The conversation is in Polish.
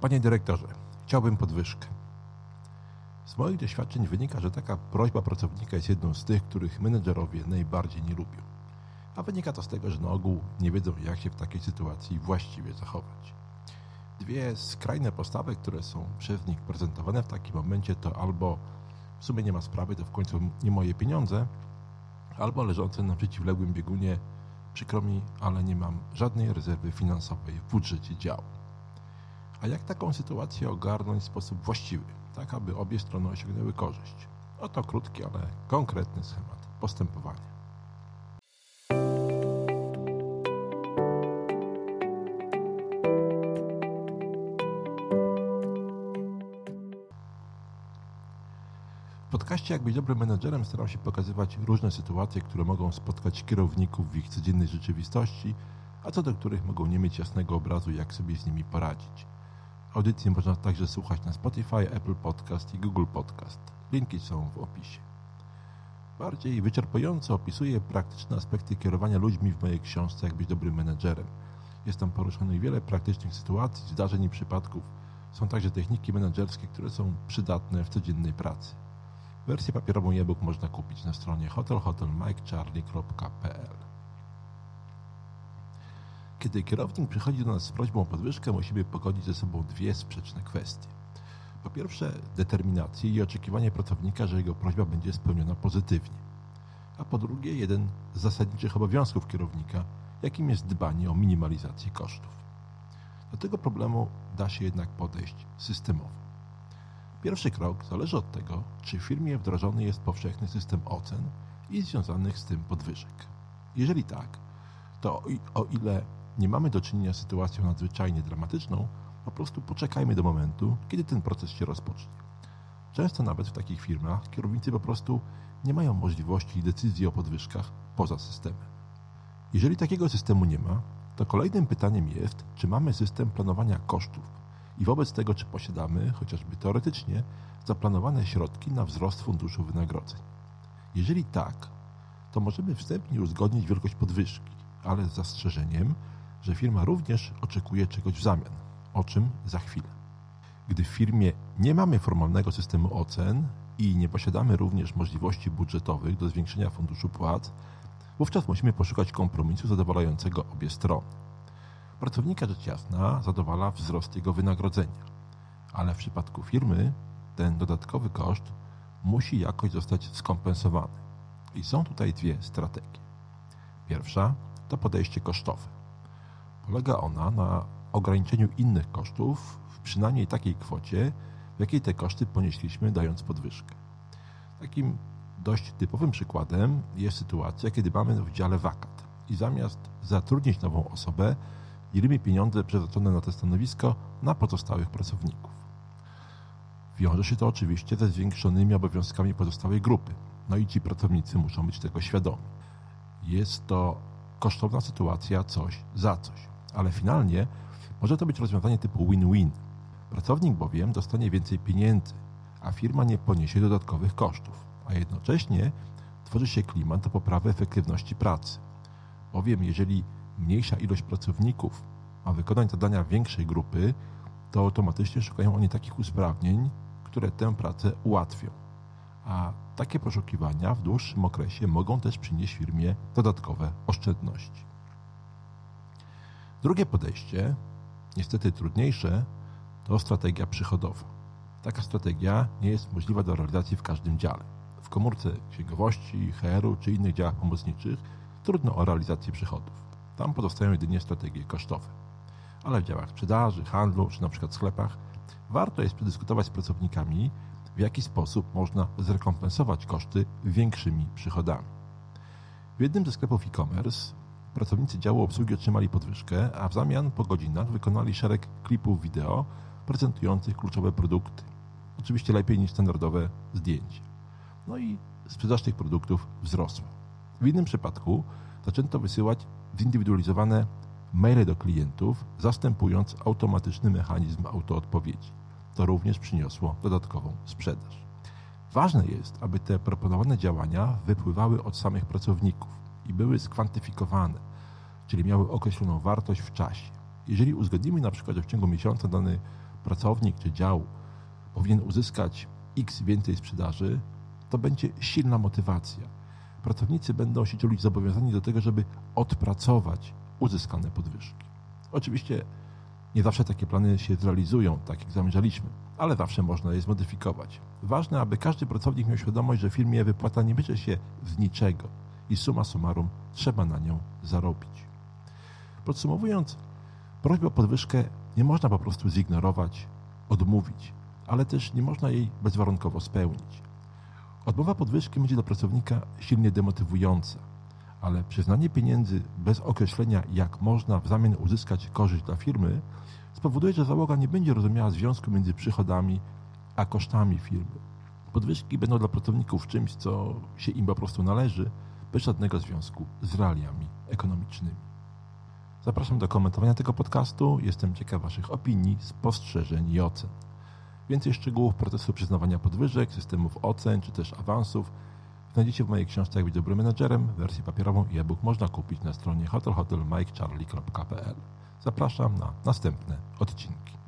Panie dyrektorze, chciałbym podwyżkę. Z moich doświadczeń wynika, że taka prośba pracownika jest jedną z tych, których menedżerowie najbardziej nie lubią. A wynika to z tego, że na ogół nie wiedzą, jak się w takiej sytuacji właściwie zachować. Dwie skrajne postawy, które są przez nich prezentowane w takim momencie, to albo w sumie nie ma sprawy, to w końcu nie moje pieniądze, albo leżące na przeciwległym biegunie przykro mi, ale nie mam żadnej rezerwy finansowej w budżecie działu. A jak taką sytuację ogarnąć w sposób właściwy, tak aby obie strony osiągnęły korzyść? Oto krótki, ale konkretny schemat postępowania. W podcaście Jak być dobrym menedżerem staram się pokazywać różne sytuacje, które mogą spotkać kierowników w ich codziennej rzeczywistości, a co do których mogą nie mieć jasnego obrazu, jak sobie z nimi poradzić. Audycje można także słuchać na Spotify, Apple Podcast i Google Podcast. Linki są w opisie. Bardziej wyczerpująco opisuję praktyczne aspekty kierowania ludźmi w mojej książce Jak być dobrym menedżerem. Jest tam poruszonych wiele praktycznych sytuacji, zdarzeń i przypadków. Są także techniki menedżerskie, które są przydatne w codziennej pracy. Wersję papierową e-book można kupić na stronie hotelhotelmikecharlie.pl Kiedy kierownik przychodzi do nas z prośbą o podwyżkę, musimy pogodzić ze sobą dwie sprzeczne kwestie. Po pierwsze, determinację i oczekiwanie pracownika, że jego prośba będzie spełniona pozytywnie. A po drugie, jeden z zasadniczych obowiązków kierownika, jakim jest dbanie o minimalizację kosztów. Do tego problemu da się jednak podejść systemowo. Pierwszy krok zależy od tego, czy w firmie wdrożony jest powszechny system ocen i związanych z tym podwyżek. Jeżeli tak, to o ile nie mamy do czynienia z sytuacją nadzwyczajnie dramatyczną, po prostu poczekajmy do momentu, kiedy ten proces się rozpocznie. Często nawet w takich firmach kierownicy po prostu nie mają możliwości decyzji o podwyżkach poza systemem. Jeżeli takiego systemu nie ma, to kolejnym pytaniem jest, czy mamy system planowania kosztów i wobec tego, czy posiadamy, chociażby teoretycznie, zaplanowane środki na wzrost funduszu wynagrodzeń. Jeżeli tak, to możemy wstępnie uzgodnić wielkość podwyżki, ale z zastrzeżeniem, że firma również oczekuje czegoś w zamian, o czym za chwilę. Gdy w firmie nie mamy formalnego systemu ocen i nie posiadamy również możliwości budżetowych do zwiększenia funduszu płac, wówczas musimy poszukać kompromisu zadowalającego obie strony. Pracownika rzecz jasna zadowala wzrost jego wynagrodzenia, ale w przypadku firmy ten dodatkowy koszt musi jakoś zostać skompensowany. I są tutaj dwie strategie. Pierwsza to podejście kosztowe. Polega ona na ograniczeniu innych kosztów w przynajmniej takiej kwocie, w jakiej te koszty ponieśliśmy dając podwyżkę. Takim dość typowym przykładem jest sytuacja, kiedy mamy w dziale wakat i zamiast zatrudnić nową osobę, dzielimy pieniądze przeznaczone na to stanowisko na pozostałych pracowników. Wiąże się to oczywiście ze zwiększonymi obowiązkami pozostałej grupy, no i ci pracownicy muszą być tego świadomi. Jest to kosztowna sytuacja coś za coś, ale finalnie może to być rozwiązanie typu win-win. Pracownik bowiem dostanie więcej pieniędzy, a firma nie poniesie dodatkowych kosztów, a jednocześnie tworzy się klimat do poprawy efektywności pracy. Bowiem jeżeli mniejsza ilość pracowników ma wykonać zadania większej grupy, to automatycznie szukają oni takich usprawnień, które tę pracę ułatwią. A takie poszukiwania w dłuższym okresie mogą też przynieść firmie dodatkowe oszczędności. Drugie podejście, niestety trudniejsze, to strategia przychodowa. Taka strategia nie jest możliwa do realizacji w każdym dziale. W komórce księgowości, HR-u czy innych działach pomocniczych trudno o realizację przychodów. Tam pozostają jedynie strategie kosztowe. Ale w działach sprzedaży, handlu czy przykład sklepach warto jest przedyskutować z pracownikami, w jaki sposób można zrekompensować koszty większymi przychodami. W jednym ze sklepów e-commerce pracownicy działu obsługi otrzymali podwyżkę, a w zamian po godzinach wykonali szereg klipów wideo prezentujących kluczowe produkty. Oczywiście lepiej niż standardowe zdjęcia. No i sprzedaż tych produktów wzrosła. W innym przypadku zaczęto wysyłać zindywidualizowane maile do klientów, zastępując automatyczny mechanizm autoodpowiedzi. To również przyniosło dodatkową sprzedaż. Ważne jest, aby te proponowane działania wypływały od samych pracowników i były skwantyfikowane, czyli miały określoną wartość w czasie. Jeżeli uzgodnimy na przykład, że w ciągu miesiąca dany pracownik czy dział powinien uzyskać x więcej sprzedaży, to będzie silna motywacja. Pracownicy będą się czuli zobowiązani do tego, żeby odpracować uzyskane podwyżki. Oczywiście nie zawsze takie plany się zrealizują, tak jak zamierzaliśmy, ale zawsze można je zmodyfikować. Ważne, aby każdy pracownik miał świadomość, że firmie wypłata nie bierze się z niczego i suma summarum trzeba na nią zarobić. Podsumowując, prośbę o podwyżkę nie można po prostu zignorować, odmówić, ale też nie można jej bezwarunkowo spełnić. Odmowa podwyżki będzie dla pracownika silnie demotywująca, ale przyznanie pieniędzy bez określenia, jak można w zamian uzyskać korzyść dla firmy, spowoduje, że załoga nie będzie rozumiała związku między przychodami a kosztami firmy. Podwyżki będą dla pracowników czymś, co się im po prostu należy, bez żadnego związku z realiami ekonomicznymi. Zapraszam do komentowania tego podcastu. Jestem ciekaw Waszych opinii, spostrzeżeń i ocen. Więcej szczegółów procesu przyznawania podwyżek, systemów ocen czy też awansów znajdziecie w mojej książce Jak być dobrym menedżerem. Wersję papierową i e-book można kupić na stronie hotelhotelmikecharlie.pl. Zapraszam na następne odcinki.